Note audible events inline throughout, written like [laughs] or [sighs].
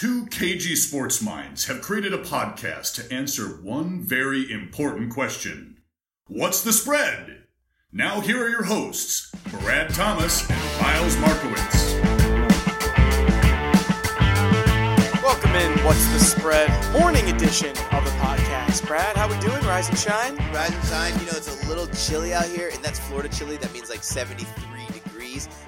Two KG sports minds have created a podcast to answer one very important question What's the spread? Now, here are your hosts, Brad Thomas and Miles Markowitz. Welcome in, What's the Spread? Morning edition of the podcast. Brad, how are we doing? Rise and shine? Rise and shine. You know, it's a little chilly out here, and that's Florida chilly. That means like 73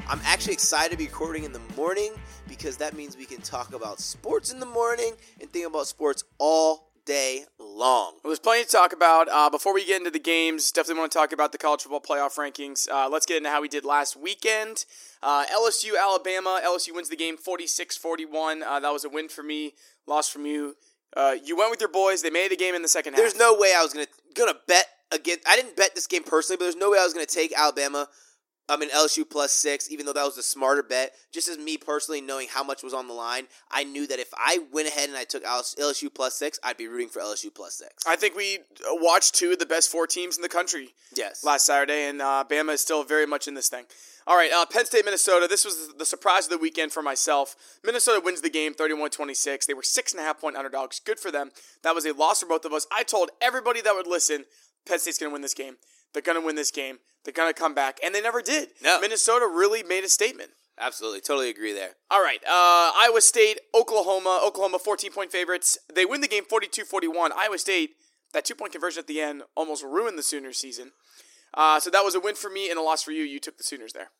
I'm actually excited to be recording in the morning because that means we can talk about sports in the morning and think about sports all day long. Well, there's plenty to talk about. Uh, before we get into the games, definitely want to talk about the college football playoff rankings. Uh, let's get into how we did last weekend. Uh, LSU, Alabama. LSU wins the game 46 41. Uh, that was a win for me, loss from you. Uh, you went with your boys. They made the game in the second half. There's no way I was gonna gonna bet against. I didn't bet this game personally, but there's no way I was gonna take Alabama. I mean LSU plus six, even though that was a smarter bet. Just as me personally knowing how much was on the line, I knew that if I went ahead and I took LSU plus six, I'd be rooting for LSU plus six. I think we uh, watched two of the best four teams in the country Yes. last Saturday, and uh, Bama is still very much in this thing. All right, uh, Penn State, Minnesota. This was the surprise of the weekend for myself. Minnesota wins the game 31 26. They were six and a half point underdogs. Good for them. That was a loss for both of us. I told everybody that would listen Penn State's going to win this game. They're going to win this game. They're going to come back. And they never did. No. Minnesota really made a statement. Absolutely, totally agree there. All right. Uh, Iowa State, Oklahoma. Oklahoma 14 point favorites. They win the game 42 41. Iowa State, that two point conversion at the end almost ruined the Sooners season. Uh, so that was a win for me and a loss for you. You took the Sooners there.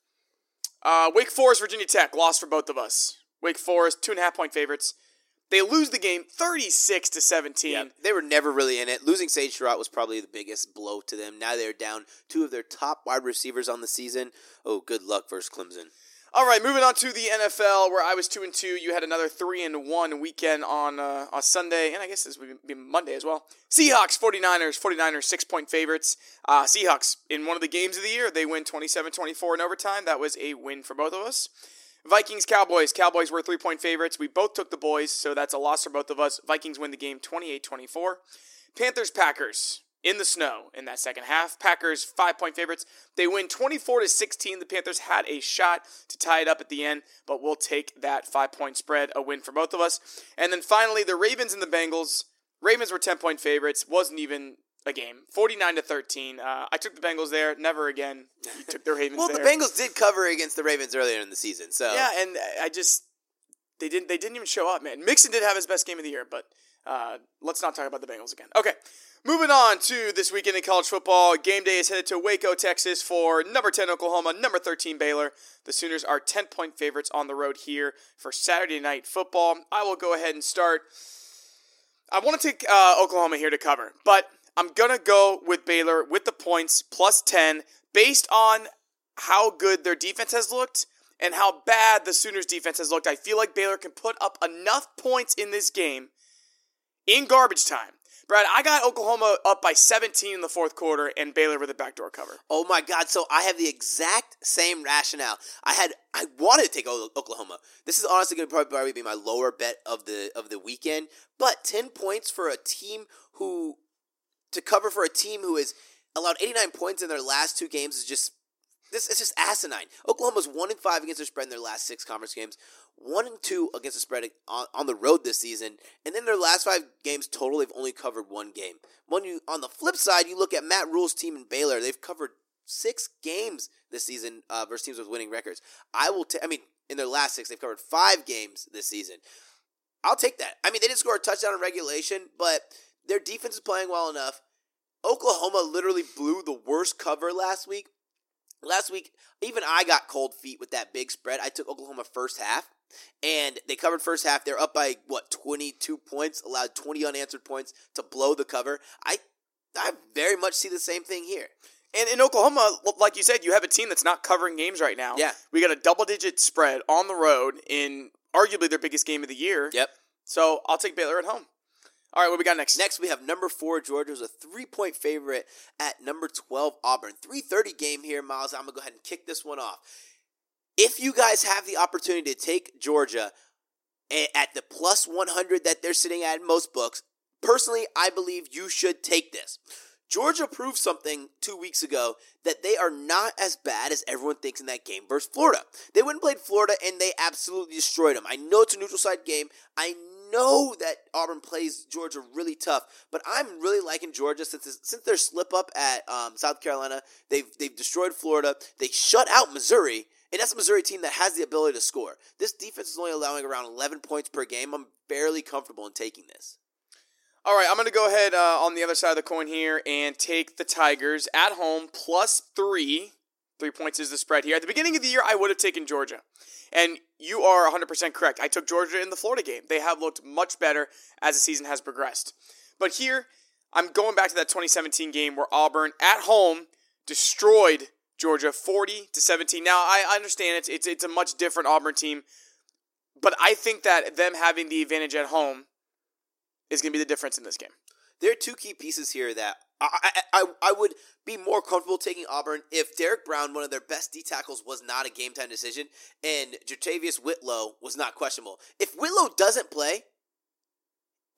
Uh, Wake Forest, Virginia Tech, lost for both of us. Wake Forest, two and a half point favorites. They lose the game 36 to 17. Yeah, they were never really in it. Losing Sage Surratt was probably the biggest blow to them. Now they're down two of their top wide receivers on the season. Oh, good luck versus Clemson. All right, moving on to the NFL, where I was two and two. You had another three and one weekend on uh, on Sunday, and I guess this would be Monday as well. Seahawks, 49ers, 49ers, six point favorites. Uh, Seahawks, in one of the games of the year, they win 27 24 in overtime. That was a win for both of us. Vikings, Cowboys. Cowboys were three point favorites. We both took the boys, so that's a loss for both of us. Vikings win the game 28 24. Panthers, Packers in the snow in that second half. Packers five point favorites. They win 24 to 16. The Panthers had a shot to tie it up at the end, but we'll take that five point spread, a win for both of us. And then finally, the Ravens and the Bengals. Ravens were 10 point favorites. Wasn't even a game. 49 to 13. Uh, I took the Bengals there. Never again. You took the Ravens Well, there. the Bengals did cover against the Ravens earlier in the season, so Yeah, and I just they didn't they didn't even show up, man. Mixon did have his best game of the year, but uh, let's not talk about the Bengals again. Okay, moving on to this weekend in college football. Game day is headed to Waco, Texas for number ten Oklahoma, number thirteen Baylor. The Sooners are ten point favorites on the road here for Saturday night football. I will go ahead and start. I want to take uh, Oklahoma here to cover, but I'm gonna go with Baylor with the points plus ten based on how good their defense has looked and how bad the Sooners defense has looked. I feel like Baylor can put up enough points in this game in garbage time. Brad, I got Oklahoma up by 17 in the fourth quarter and Baylor with a backdoor cover. Oh my God! So I have the exact same rationale. I had I wanted to take Oklahoma. This is honestly going to probably, be my lower bet of the of the weekend. But ten points for a team who to cover for a team who has allowed eighty nine points in their last two games is just this. It's just asinine. Oklahoma's one in five against the spread in their last six conference games. One and two against the spread on, on the road this season, and then their last five games total, they've only covered one game. When you on the flip side, you look at Matt Rhule's team in Baylor; they've covered six games this season uh, versus teams with winning records. I will. ta- I mean, in their last six, they've covered five games this season. I'll take that. I mean, they didn't score a touchdown in regulation, but their defense is playing well enough. Oklahoma literally blew the worst cover last week. Last week, even I got cold feet with that big spread. I took Oklahoma first half, and they covered first half. They're up by what twenty two points, allowed twenty unanswered points to blow the cover. I, I very much see the same thing here. And in Oklahoma, like you said, you have a team that's not covering games right now. Yeah. We got a double digit spread on the road in arguably their biggest game of the year. Yep. So I'll take Baylor at home. All right, what we got next? Next, we have number four Georgia, who's a three point favorite at number twelve Auburn. Three thirty game here, Miles. I'm gonna go ahead and kick this one off. If you guys have the opportunity to take Georgia at the plus one hundred that they're sitting at in most books, personally, I believe you should take this. Georgia proved something two weeks ago that they are not as bad as everyone thinks in that game versus Florida. They went and played Florida and they absolutely destroyed them. I know it's a neutral side game. I know that Auburn plays Georgia really tough, but I'm really liking Georgia since since their slip up at um, South Carolina. They've they've destroyed Florida. They shut out Missouri. And that's a Missouri team that has the ability to score. This defense is only allowing around 11 points per game. I'm barely comfortable in taking this. All right, I'm going to go ahead uh, on the other side of the coin here and take the Tigers at home plus three. Three points is the spread here. At the beginning of the year, I would have taken Georgia. And you are 100% correct. I took Georgia in the Florida game. They have looked much better as the season has progressed. But here, I'm going back to that 2017 game where Auburn at home destroyed Georgia 40 to 17. Now, I understand it's, it's, it's a much different Auburn team, but I think that them having the advantage at home is going to be the difference in this game. There are two key pieces here that I, I, I, would be more comfortable taking Auburn if Derrick Brown, one of their best D tackles, was not a game time decision and JaTarvious Whitlow was not questionable. If Whitlow doesn't play,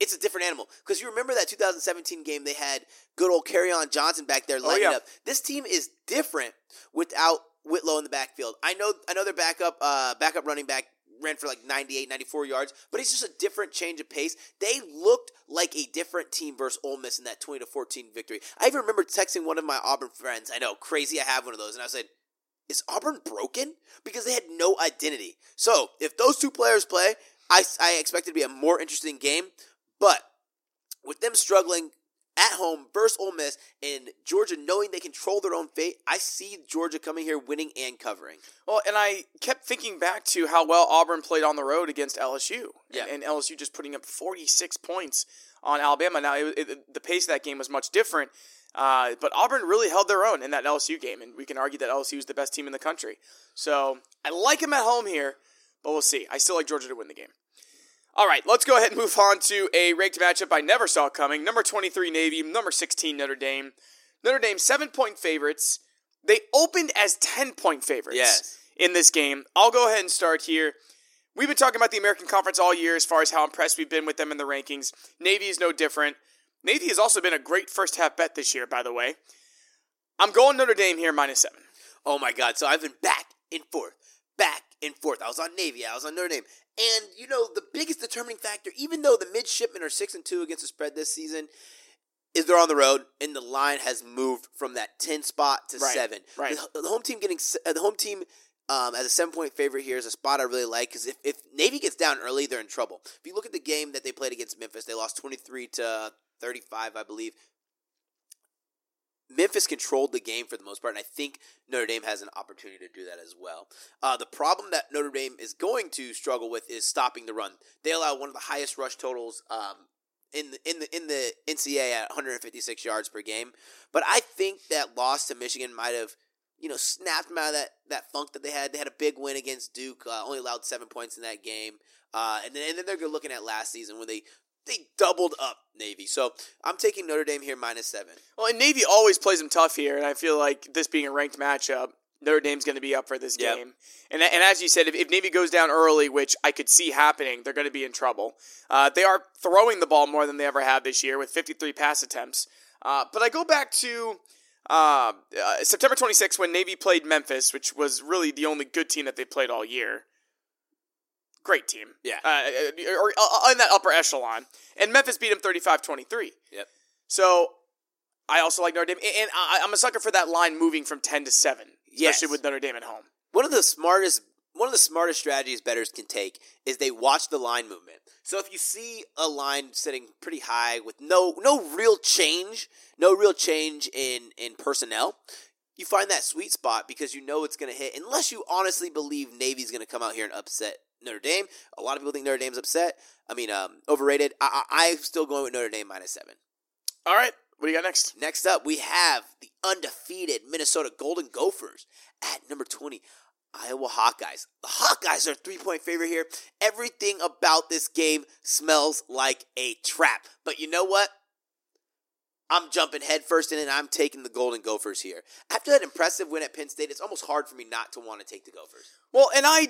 it's a different animal. Because you remember that 2017 game they had good old Kerryon Johnson back there lighting oh, yeah. up. This team is different without Whitlow in the backfield. I know I know their backup uh, backup running back ran for like 98, 94 yards, but he's just a different change of pace. They looked like a different team versus Ole Miss in that 20 to 14 victory. I even remember texting one of my Auburn friends. I know, crazy, I have one of those. And I said, is Auburn broken? Because they had no identity. So if those two players play, I, I expect it to be a more interesting game. But with them struggling at home versus Ole Miss and Georgia knowing they control their own fate, I see Georgia coming here winning and covering. Well, and I kept thinking back to how well Auburn played on the road against LSU. Yeah. And, and LSU just putting up 46 points on Alabama. Now, it, it, the pace of that game was much different, uh, but Auburn really held their own in that LSU game, and we can argue that LSU is the best team in the country. So I like them at home here, but we'll see. I still like Georgia to win the game. All right, let's go ahead and move on to a ranked matchup I never saw coming. Number 23 Navy, number 16 Notre Dame. Notre Dame, seven point favorites. They opened as 10 point favorites yes. in this game. I'll go ahead and start here. We've been talking about the American Conference all year as far as how impressed we've been with them in the rankings. Navy is no different. Navy has also been a great first half bet this year, by the way. I'm going Notre Dame here, minus seven. Oh my God. So I've been back and forth, back and forth. I was on Navy, I was on Notre Dame. And you know, the biggest determining factor, even though the midshipmen are six and two against the spread this season, is they're on the road and the line has moved from that ten spot to right, seven. Right. The, the, home team getting uh, the home team um, as a seven point favorite here is a spot I really like because if, if Navy gets down early, they're in trouble. If you look at the game that they played against Memphis, they lost twenty three to thirty five, I believe. Memphis controlled the game for the most part, and I think Notre Dame has an opportunity to do that as well. Uh, the problem that Notre Dame is going to struggle with is stopping the run. They allow one of the highest rush totals um, in the in the in the NCAA at 156 yards per game. But I think that loss to Michigan might have you know snapped them out of that that funk that they had. They had a big win against Duke, uh, only allowed seven points in that game, uh, and then and then they're looking at last season when they they doubled up Navy. So I'm taking Notre Dame here minus seven. Well, and Navy always plays them tough here, and I feel like this being a ranked matchup, Notre Dame's going to be up for this yep. game. And, and as you said, if, if, Navy goes down early, which I could see happening, they're going to be in trouble. Uh, they are throwing the ball more than they ever have this year with 53 pass attempts. Uh, but I go back to uh, uh September 26th when Navy played Memphis, which was really the only good team that they played all year great team. Yeah. Uh, uh or uh, in that upper echelon. And Memphis beat them 35 23. Yep. So I also like Notre Dame. And I, am a sucker for that line moving from 10 to 7, yes. especially with Notre Dame at home. One of the smartest. One of the smartest strategies bettors can take is they watch the line movement. So if you see a line sitting pretty high with no no real change, no real change in in personnel, you find that sweet spot because you know it's going to hit. Unless you honestly believe Navy's going to come out here and upset Notre Dame. A lot of people think Notre Dame's upset. I mean, um, overrated. I, I, I'm still going with Notre Dame minus seven. All right. What do you got next? Next up, we have the undefeated Minnesota Golden Gophers at number 20. Iowa Hawkeyes. The Hawkeyes are three point favorite here. Everything about this game smells like a trap. But you know what? I'm jumping headfirst in and I'm taking the Golden Gophers here. After that impressive win at Penn State, it's almost hard for me not to want to take the Gophers. Well, and I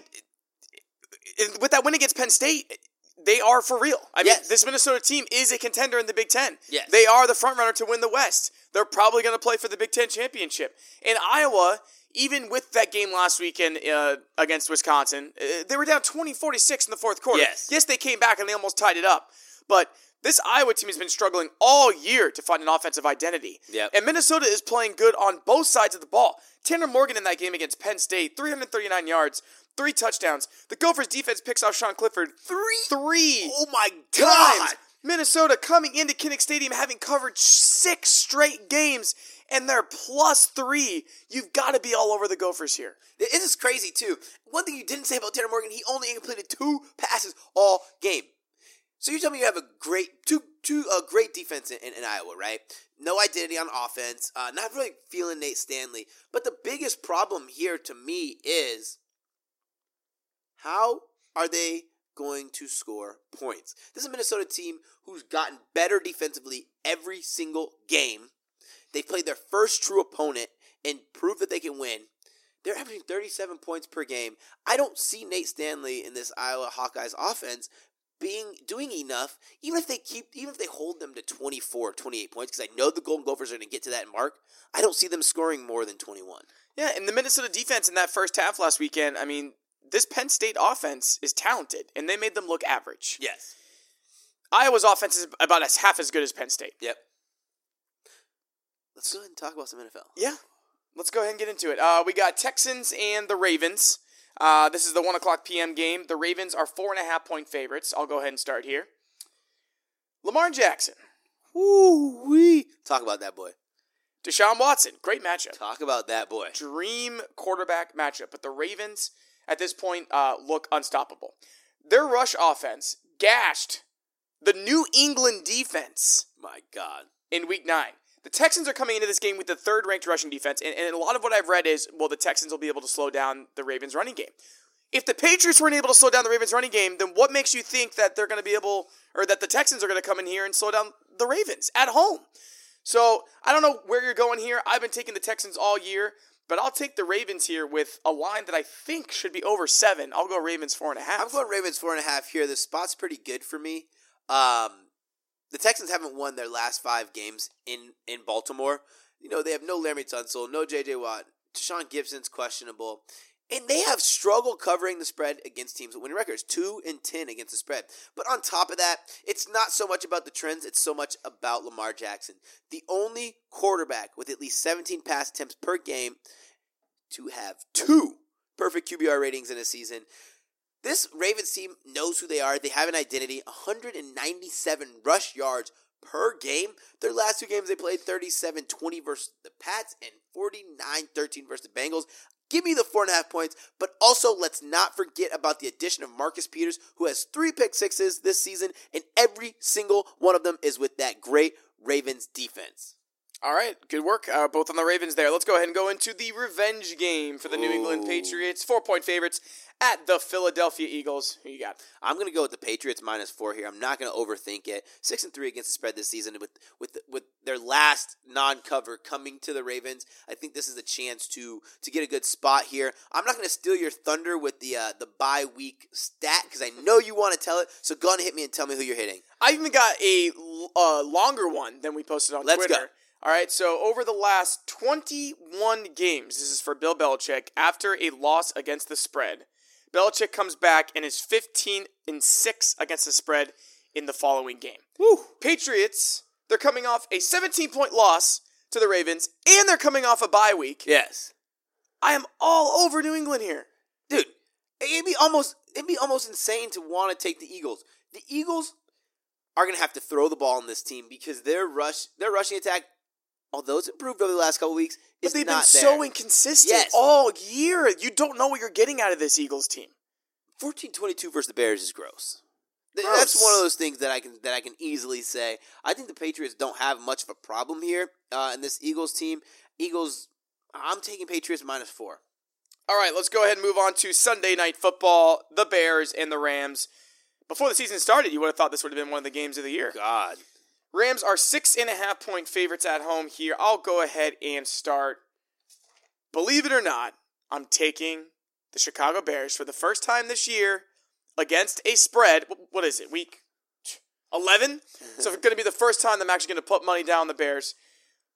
with that win against Penn State, they are for real. I mean, this Minnesota team is a contender in the Big Ten. Yes. They are the front runner to win the West. They're probably going to play for the Big Ten championship. And Iowa, even with that game last weekend uh, against Wisconsin, uh, they were down 20-46 in the fourth quarter. Yes. Yes, they came back and they almost tied it up. But this Iowa team has been struggling all year to find an offensive identity. Yep. And Minnesota is playing good on both sides of the ball. Tanner Morgan in that game against Penn State, 339 yards, three touchdowns. The Gophers defense picks off Sean Clifford three. three, Oh my god! times. Minnesota coming into Kinnick Stadium having covered six straight games, and they're plus three. You've got to be all over the Gophers here. This is crazy too. One thing you didn't say about Tanner Morgan, he only completed two passes all game. So you tell me you have a great two two a great defense in, in, in Iowa, right? No identity on offense. Uh, not really feeling Nate Stanley. But the biggest problem here to me is how are they going to score points? This is a Minnesota team who's gotten better defensively every single game. They've played their first true opponent and proved that they can win. They're averaging 37 points per game. I don't see Nate Stanley in this Iowa Hawkeyes offense being doing enough, even if they keep even if they hold them to 24, 28 points, because I know the Golden Gophers are going to get to that mark. I don't see them scoring more than 21. Yeah, and the Minnesota defense in that first half last weekend, I mean, this Penn State offense is talented, and they made them look average. Yes. Iowa's offense is about as half as good as Penn State. Yep. Let's go ahead and talk about some NFL. Yeah, let's go ahead and get into it. Uh, we got Texans and the Ravens. Uh, this is the one o'clock p.m. game. The Ravens are four and a half point favorites. I'll go ahead and start here. Lamar Jackson, Woo wee. Talk about that boy. Deshaun Watson, great matchup. Talk about that boy. Dream quarterback matchup. But the Ravens at this point uh, look unstoppable. Their rush offense gashed the New England defense My God. in week nine. The Texans are coming into this game with the third ranked rushing defense, and, and a lot of what I've read is, well, the Texans will be able to slow down the Ravens' running game. If the Patriots weren't able to slow down the Ravens' running game, then what makes you think that they're going to be able, or that the Texans are going to come in here and slow down the Ravens at home? So I don't know where you're going here. I've been taking the Texans all year, but I'll take the Ravens here with a line that I think should be over seven. I'll go Ravens four and a half. I'm going Ravens four and a half here. The spot's pretty good for me. Um, the Texans haven't won their last five games in in Baltimore. You know they have no Larry Tunsil, no J.J. Watt, Deshaun Gibson's questionable, and they have struggled covering the spread against teams with winning records, two and ten against the spread. But on top of that, it's not so much about the trends; it's so much about Lamar Jackson, the only quarterback with at least 17 pass attempts per game to have two perfect QBR ratings in a season. This Ravens team knows who they are. They have an identity. 197 rush yards per game. Their last two games, they played 37 20 versus the Pats and 49 13 versus the Bengals. Give me the four and a half points, but also let's not forget about the addition of Marcus Peters, who has three pick sixes this season, and every single one of them is with that great Ravens defense. All right, good work. Uh, both on the Ravens there. Let's go ahead and go into the revenge game for the New England Patriots. Four point favorites at the Philadelphia Eagles. Who you got? I'm going to go with the Patriots minus four here. I'm not going to overthink it. Six and three against the spread this season with with with their last non-cover coming to the Ravens. I think this is a chance to to get a good spot here. I'm not going to steal your thunder with the uh, the bye week stat because I know you want to tell it. So go on and hit me and tell me who you're hitting. I even got a uh, longer one than we posted on Let's Twitter. go. All right, so over the last 21 games, this is for Bill Belichick, after a loss against the spread, Belichick comes back and is 15 and 6 against the spread in the following game. Woo. Patriots, they're coming off a 17 point loss to the Ravens, and they're coming off a bye week. Yes, I am all over New England here. dude. It'd be almost it'd be almost insane to want to take the Eagles. The Eagles are going to have to throw the ball on this team because their rush their rushing attack, although it's improved over the last couple weeks, But they've been so there. inconsistent Yes. all year. You don't know what you're getting out of this Eagles team. 14-22 versus the Bears is gross. Gross. That's one of those things that I can that I can easily say. I think the Patriots don't have much of a problem here uh, in this Eagles team. Eagles, I'm taking Patriots minus four. All right, let's go ahead and move on to Sunday night football. The Bears and the Rams. Before the season started, you would have thought this would have been one of the games of the year. God, Rams are six and a half point favorites at home here. I'll go ahead and start. Believe it or not, I'm taking the Chicago Bears for the first time this year. against a spread. What is it? Week 11? [laughs] so it's going to be the first time I'm actually going to put money down on the Bears.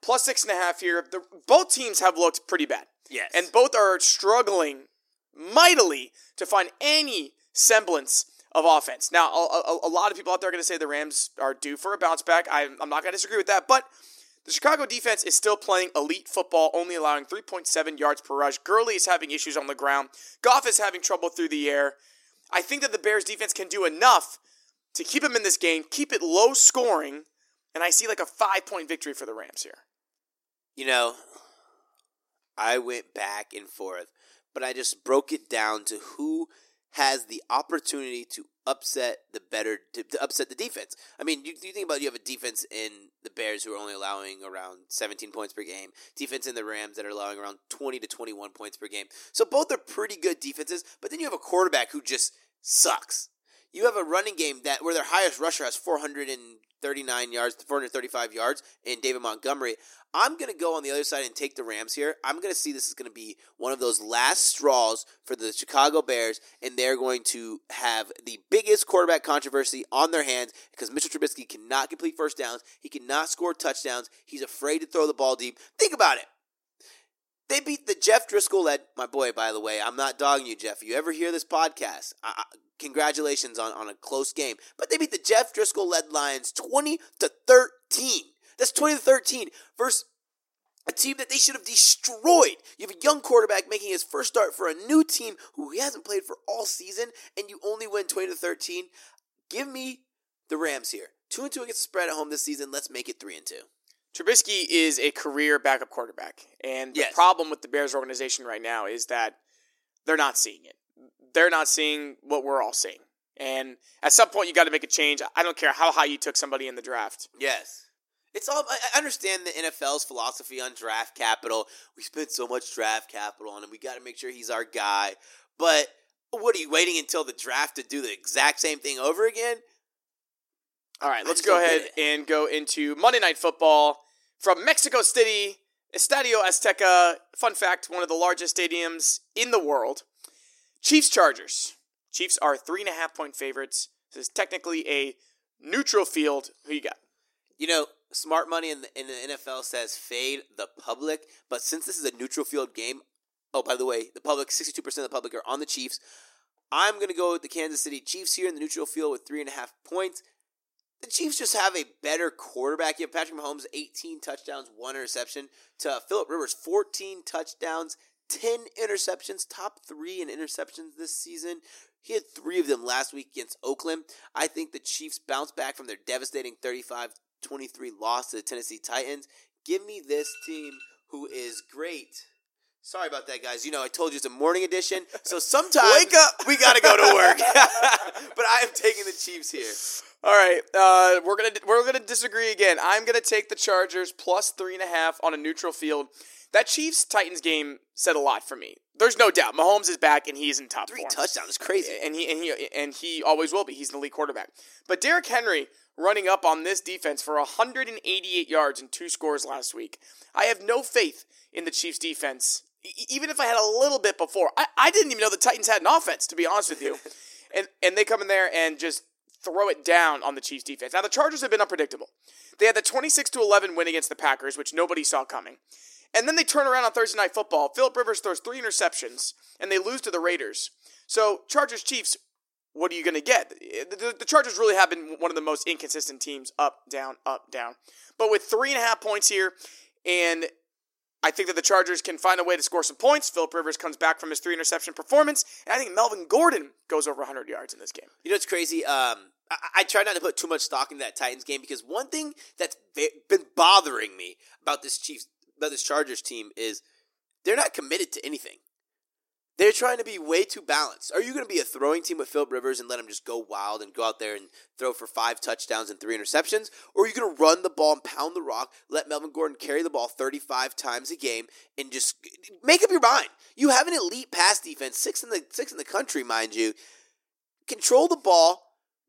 Plus six and a half here. The, both teams have looked pretty bad. Yes. And both are struggling mightily to find any semblance of offense. Now, a, a, a lot of people out there are going to say the Rams are due for a bounce back. I, I'm not going to disagree with that, but the Chicago defense is still playing elite football, only allowing 3.7 yards per rush. Gurley is having issues on the ground. Goff is having trouble through the air. I think that the Bears defense can do enough to keep him in this game, keep it low scoring, and I see like a five point victory for the Rams here. You know, I went back and forth, but I just broke it down to who has the opportunity to upset the better to, to upset the defense. I mean, you, you think about it, you have a defense in the Bears who are only allowing around 17 points per game, defense in the Rams that are allowing around 20 to 21 points per game. So both are pretty good defenses, but then you have a quarterback who just sucks. You have a running game that where their highest rusher has 439 yards, 435 yards in David Montgomery. I'm going to go on the other side and take the Rams here. I'm going to see this is going to be one of those last straws for the Chicago Bears, and they're going to have the biggest quarterback controversy on their hands because Mitchell Trubisky cannot complete first downs. He cannot score touchdowns. He's afraid to throw the ball deep. Think about it. They beat the Jeff Driskel led, my boy, by the way. I'm not dogging you, Jeff. You ever hear this podcast? I, I, congratulations on, on a close game. But they beat the Jeff Driskel led Lions 20 to 13. That's 20 to 13 versus a team that they should have destroyed. You have a young quarterback making his first start for a new team who he hasn't played for all season, and you only win 20 to 13. Give me the Rams here. Two and two against the spread at home this season. Let's make it three and two. Trubisky is a career backup quarterback. And the Yes. problem with the Bears organization right now is that they're not seeing it. They're not seeing what we're all seeing. And at some point, you got to make a change. I don't care how high you took somebody in the draft. Yes. It's all. I understand the NFL's philosophy on draft capital. We spent so much draft capital on him. We got to make sure he's our guy. But what are you waiting until the draft to do the exact same thing over again? All right, let's go ahead and go into Monday Night Football from Mexico City, Estadio Azteca. Fun fact one of the largest stadiums in the world. Chiefs Chargers. Chiefs are three and a half point favorites. This is technically a neutral field. Who you got? You know, smart money in the, in the NFL says fade the public, but since this is a neutral field game, oh by the way, the public, sixty-two percent of the public are on the Chiefs. I'm going to go with the Kansas City Chiefs here in the neutral field with three and a half points. The Chiefs just have a better quarterback. You have Patrick Mahomes, 18 touchdowns, one interception, to Philip Rivers, 14 touchdowns, 10 interceptions, top three in interceptions this season. He had three of them last week against Oakland. I think the Chiefs bounce back from their devastating 35 23 loss to the Tennessee Titans. Give me this team who is great. Sorry about that, guys. You know, I told you it's a morning edition, so [laughs] sometimes Wake up! we got to go to work. [laughs] [laughs] but I am taking the Chiefs here. All right, uh, we're gonna we're gonna disagree again. I'm gonna take the Chargers plus three and a half on a neutral field. That Chiefs Titans game said a lot for me. There's no doubt. Mahomes is back and he's in top Three form. touchdowns is crazy. and he and he and he always will be. He's the lead quarterback. But Derrick Henry running up on this defense for 188 yards and two scores last week. I have no faith in the Chiefs defense. Even if I had a little bit before, I, I didn't even know the Titans had an offense. To be honest with you, [laughs] and and they come in there and just throw it down on the Chiefs defense. Now the Chargers have been unpredictable. They had the 26 to 11 win against the Packers, which nobody saw coming. And then they turn around on Thursday Night Football. Philip Rivers throws three interceptions, and they lose to the Raiders. So, Chargers Chiefs, what are you going to get? The, the- the Chargers really have been one of the most inconsistent teams up, down, up, down. But with three and a half points here, and I think that the Chargers can find a way to score some points. Philip Rivers comes back from his three interception performance, and I think Melvin Gordon goes over 100 yards in this game. You know it's crazy? Um, I, I try not to put too much stock in that Titans game because one thing that's been bothering me about this Chiefs, about this Chargers team is they're not committed to anything. They're trying to be way too balanced. Are you going to be a throwing team with Philip Rivers and let him just go wild and go out there and throw for five touchdowns and three interceptions? Or are you going to run the ball and pound the rock, let Melvin Gordon carry the ball 35 times a game, and just make up your mind? You have an elite pass defense, six in the six in the country, mind you control the ball,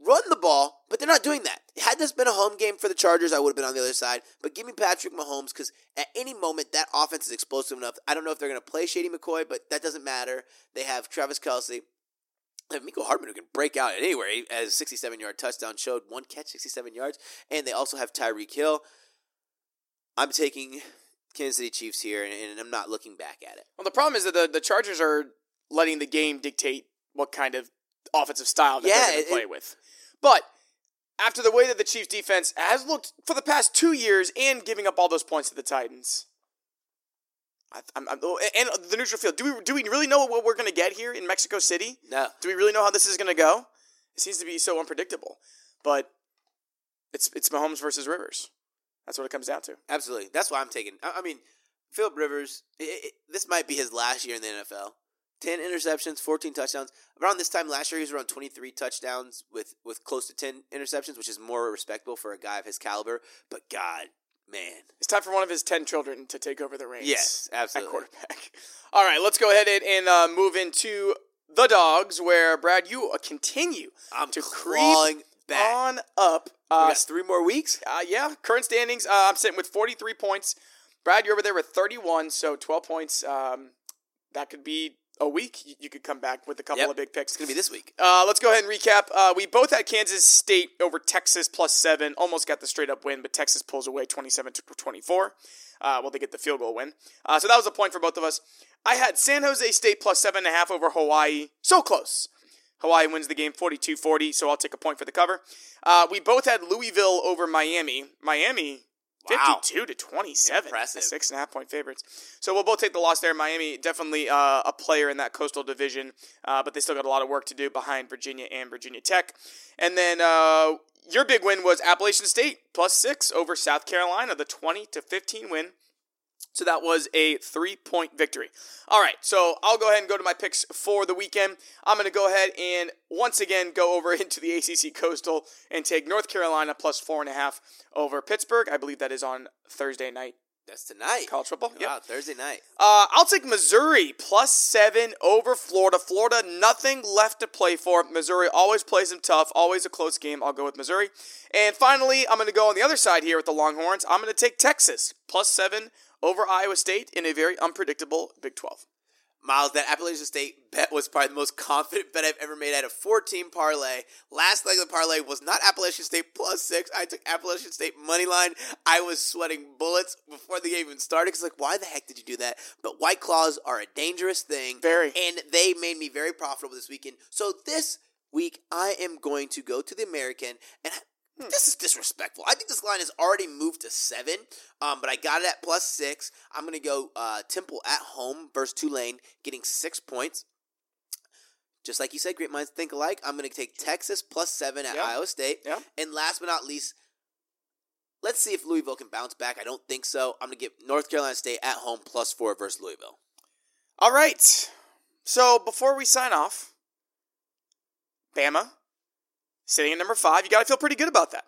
run the ball, but they're not doing that. Had this been a home game for the Chargers, I would have been on the other side. But give me Patrick Mahomes because at any moment that offense is explosive enough. I don't know if they're going to play Shady McCoy, but that doesn't matter. They have Travis Kelce. And Mecole Hardman who can break out anywhere. as a 67 yard touchdown, showed one catch, 67 yards. And they also have Tyreek Hill. I'm taking Kansas City Chiefs here, and, and I'm not looking back at it. Well, the problem is that the, the Chargers are letting the game dictate what kind of offensive style that Yeah, they're going to play with. But after the way that the Chiefs defense has looked for the past two years and giving up all those points to the Titans, I, I'm, I'm, oh, and the neutral field, do we do we really know what we're going to get here in Mexico City? No. Do we really know how this is going to go? It seems to be so unpredictable. But it's it's Mahomes versus Rivers. That's what it comes down to. Absolutely. That's why I'm taking. I I mean, Philip Rivers. i i this might be his last year in the NFL. Ten interceptions, fourteen touchdowns. Around this time last year, he was around twenty three touchdowns with with close to ten interceptions, which is more respectable for a guy of his caliber. But God, man, It's time for one of his 10 children to take over the reins. Yes, At absolutely. quarterback. [laughs] All right, let's go ahead and, uh, move into the dogs, where, Brad, you uh, continue I'm to creep back. on up. we Uh, got three more weeks. uh, yeah, current standings, uh, I'm sitting with 43 points. Brad, you're over there with 31, so 12 points. Um, that could be a week. You, could come back with a couple Yep. of big picks. It's gonna be this week. Uh, let's go ahead and recap. Uh, we both had Kansas State over Texas plus seven. Almost got the straight up win, but Texas pulls away 27 to 24. Uh, well, they get the field goal win. Uh, so that was a point for both of us. I had San Jose State plus seven and a half over Hawaii. So close. Hawaii wins the game 42 40, so I'll take a point for the cover. Uh, we both had Louisville over Miami. Miami. Wow. 52 to 27. Impressive. Six and a half point favorites. So we'll both take the loss there. Miami, definitely uh, a player in that coastal division, uh, but they still got a lot of work to do behind Virginia and Virginia Tech. And then uh, your big win was Appalachian State plus six over South Carolina, the 20 to 15 win. So that was a three point victory. All right, so I'll go ahead and go to my picks for the weekend. I'm going to go ahead and once again go over [laughs] into the ACC Coastal and take North Carolina plus four and a half over Pittsburgh. I believe that is on Thursday night That's tonight. college football. Yeah, Wow, Thursday night. Uh, I'll take Missouri plus seven over Florida. Florida, nothing left to play for. Missouri always plays them tough, always a close game. I'll go with Missouri. And finally, I'm going to go on the other side here with the Longhorns. I'm going to take Texas plus seven over Iowa State in a very unpredictable Big 12. Miles, that Appalachian State bet was probably the most [laughs] confident bet I've ever made. Had a 14 parlay. Last leg of the parlay was not Appalachian State plus six. I took Appalachian State money line. I was sweating bullets before the game even started. Cause like, why the heck did you do that? But White Claws are a dangerous thing. Very. And they made me very profitable this weekend. So this week, I am going to go to the American and. This is disrespectful. I think this line has already moved to seven, um, but I got it at plus six. I'm going to go uh, Temple at home versus Tulane, getting six points. Just like you said, great minds think alike. I'm going to take Texas plus seven at Yeah. Iowa State. Yeah. And last but not least, let's see if Louisville can bounce back. I don't think so. I'm going to get North Carolina State at home plus four versus Louisville. All right. So before we sign off, Bama sitting at number five. You got to feel pretty good about that.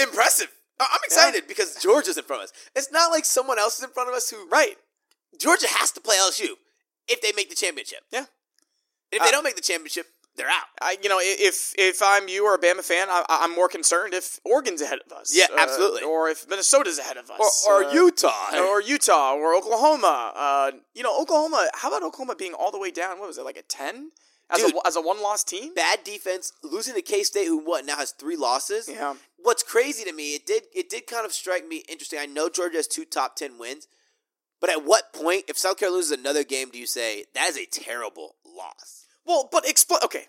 Impressive. I- I'm excited because Georgia's in front of us. It's not like someone else is in front of us who. Right. Georgia has to play LSU if they make the championship. Yeah. And if they Uh, don't make the championship, they're out. I, you know, if if I'm you or a Bama fan, I, I'm more concerned if Oregon's ahead of us. Yeah, uh, absolutely. or if Minnesota's ahead of Or, us, or uh, Utah. or Utah, or Oklahoma. Uh, you know, Oklahoma. How about Oklahoma being all the way down? What was it like a ten as Dude. a as a one loss team? bad defense, losing to K State, who what now has three losses. Yeah. What's crazy to me, it did it did kind of strike me interesting. I know Georgia has two top ten wins, but at what point, if South Carolina loses another game, do you say that is a terrible loss? Well, but explain. Okay,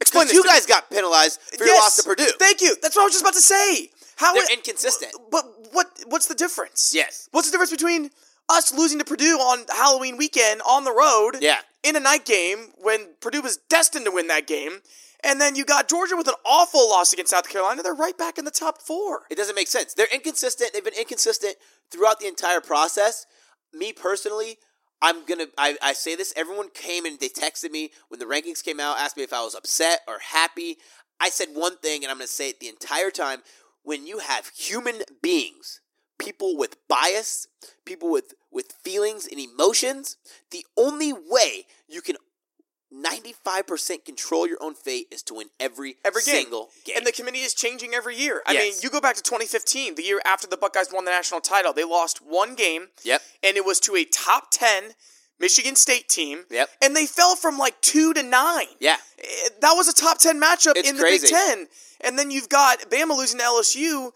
explain this you to me. guys got penalized for your Yes. loss to Purdue. Thank you. That's what I was just about to say. How They're it- inconsistent. But what what's the difference? Yes. What's the difference between us losing to Purdue on Halloween weekend on the road? Yeah. In a night game when Purdue was destined to win that game, and then you got Georgia with an awful loss against South Carolina. They're right back in the top four. It doesn't make sense. They're inconsistent. They've been inconsistent throughout the entire process. Me personally, I'm gonna. I, say this. Everyone came and they texted me when the rankings came out, asked me if I was upset or happy. I said one thing, and I'm gonna say it the entire time. When you have human beings, people with bias, people with with feelings and emotions, the only way you can 95% control your own fate is to win every, Every game. single game. And the committee is changing every year. I mean, you go back to 2015, the year after the Buckeyes won the national title. They lost one game, yep. and it was to a top 10 Michigan State team. Yep. And they fell from like two to nine. Yeah. Eh, That was a top 10 matchup It's in the crazy. Big Ten. And then you've got Bama losing to LSU.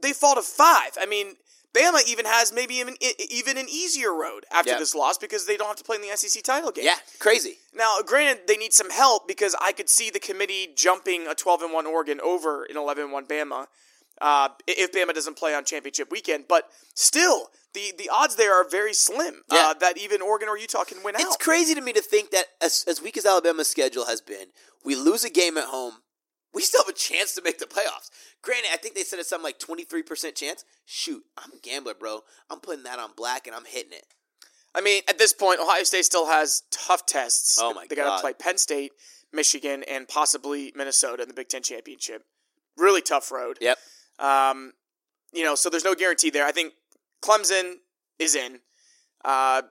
They fall to five. I mean, Bama even has maybe even, even an easier road after Yeah. this loss because they don't have to play in the SEC title game. Yeah. Crazy. Now, granted, they need some help because I could see the committee jumping a 12 and 1 Oregon over an 11 and 1 Bama uh, if Bama doesn't play on championship weekend. But still, the, the odds there are very slim Yeah. uh, that even Oregon or Utah can win It's out. It's crazy to me to think that as, as weak as Alabama's schedule has been, we lose a game at home, we still have a chance to make the playoffs. Granted, I think they said it's something like 23% chance. Shoot, I'm a gambler, bro. I'm putting that on black and I'm hitting it. I mean, at this point, Ohio State still has tough tests. Oh my They got to play Penn State, Michigan, and possibly Minnesota in the Big Ten championship. Really tough road. Yep. Um, you know, so there's no guarantee there. I think Clemson is in. Uh,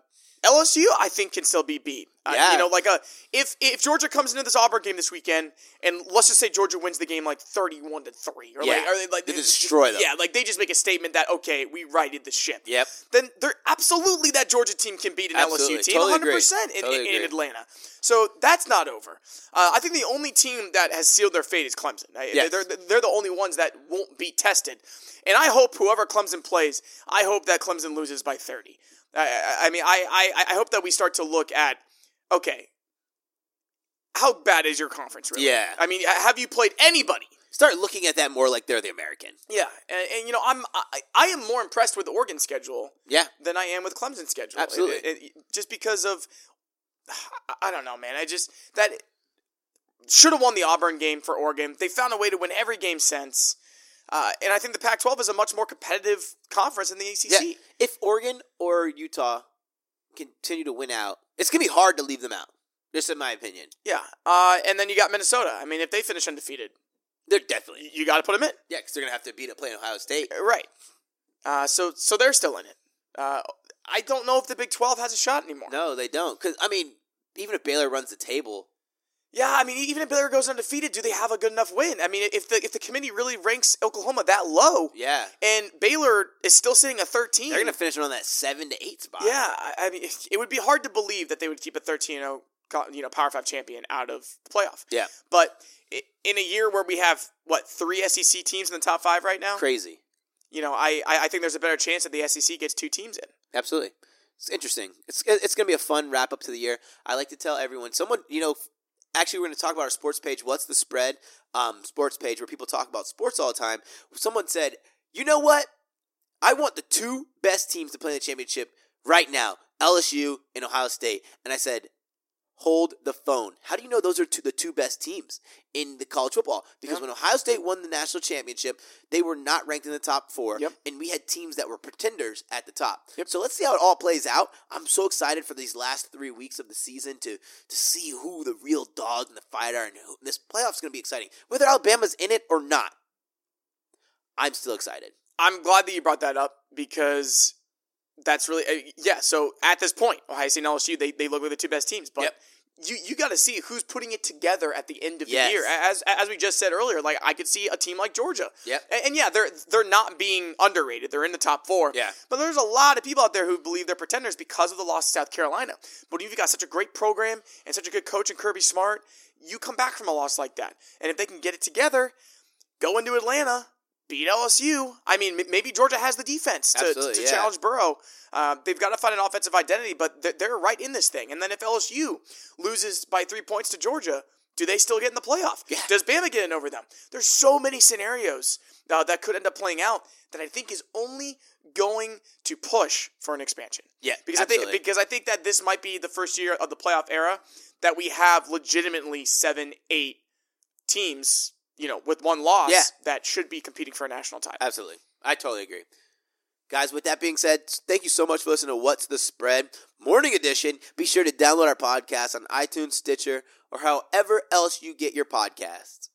LSU, I think, can still be beat. Uh, Yeah. you know, like a if if Georgia comes into this Auburn game this weekend, and let's just say Georgia wins the game like thirty-one to three, or Yeah. like, or they, like They destroy them. Yeah, like they just make a statement that okay, we righted the ship. Yep. Then they're absolutely that Georgia team can beat an Absolutely. LSU team, agree. hundred percent in, Totally in, in agree. Atlanta. So that's not over. Uh, I think the only team that has sealed their fate is Clemson. Yes. They're they're the only ones that won't be tested, and I hope whoever Clemson plays, I hope that Clemson loses by thirty. I, I, I mean, I, I I hope that we start to look at okay, how bad is your conference really? Yeah. I mean, have you played anybody? Start looking at that more like they're the American. Yeah, and, and you know, I'm I, I am more impressed with the Oregon schedule Yeah. than I am with Clemson's schedule. Absolutely. It- it- just because of, [sighs] I- I don't know, man. I just that should have won the Auburn game for Oregon. They found a way to win every game since, uh, and I think the Pac-12 is a much more competitive conference than the ACC. Yeah. If Oregon or Utah continue to win out, it's going to be hard to leave them out. Just in my opinion. Yeah. Uh, and then you got Minnesota. I mean, if they finish undefeated, They're definitely. you, got to put them in. Yeah, because they're going to have to beat up playing Ohio State. Right. Uh, so so they're still in it. Uh, I don't know if the Big 12 has a shot anymore. No, they don't. Because, I mean, even if Baylor runs the table, Yeah, I mean, even if Baylor goes undefeated, do they have a good enough win? I mean, if the if the committee really ranks Oklahoma that low, yeah, and Baylor is still sitting at thirteen, they're going to finish around that 7 to 8 spot. Yeah, I, I mean, [laughs] it would be hard to believe that they would keep a 13-0, you know, Power Five champion out of the playoff. Yeah. But in a year where we have what three SEC teams in the top five right now, Crazy. you know, I I I think there's a better chance that the SEC gets two teams in. Absolutely. It's interesting. It's it's going to be a fun wrap up to the year. I like to tell everyone, someone, you know, actually we're going to talk about our sports page, What's the Spread um, sports page where people talk about sports all the time. Someone said, you know what? I want the two best teams to play in the championship right now, LSU and Ohio State. And I said, hold the phone. How do you know those are two, the two best teams in the college football? Because Yeah. when Ohio State won the national championship, they were not ranked in the top four, Yep. and we had teams that were pretenders at the top. Yep. So let's see how it all plays out. I'm so excited for these last three weeks of the season to to see who the real dog and the fight are, and who, this playoff's going to be exciting. Whether Alabama's in it or not, I'm still excited. I'm glad that you brought that up because that's really uh, yeah. So at this point, Ohio State and LSU they, they look like the two best teams, but Yep. You you got to see who's putting it together at the end of Yes. the year. As as we just said earlier, like I could see a team like Georgia. Yep. And, and yeah, they're they're not being underrated. They're in the top four. Yeah. But there's a lot of people out there who believe they're pretenders because of the loss to South Carolina. But if you've got such a great program and such a good coach and Kirby Smart, you come back from a loss like that, and if they can get it together, go into Atlanta, beat LSU. I mean, maybe Georgia has the defense to, Absolutely, to yeah. challenge Burrow. Uh, they've got to find an offensive identity, but they're, they're right in this thing. And then if LSU loses by three points to Georgia, do they still get in the playoff? Yeah. Does Bama get in over them? There's so many scenarios uh, that could end up playing out that I think is only going to push for an expansion. Yeah, because I think because I think that this might be the first year of the playoff era that we have legitimately seven, eight teams, you know, with one loss Yeah. that should be competing for a national title. Absolutely. I totally agree. Guys, with that being said, thank you so much for listening to What's the Spread Morning Edition. Be sure to download our podcast on iTunes, Stitcher, or however else you get your podcasts.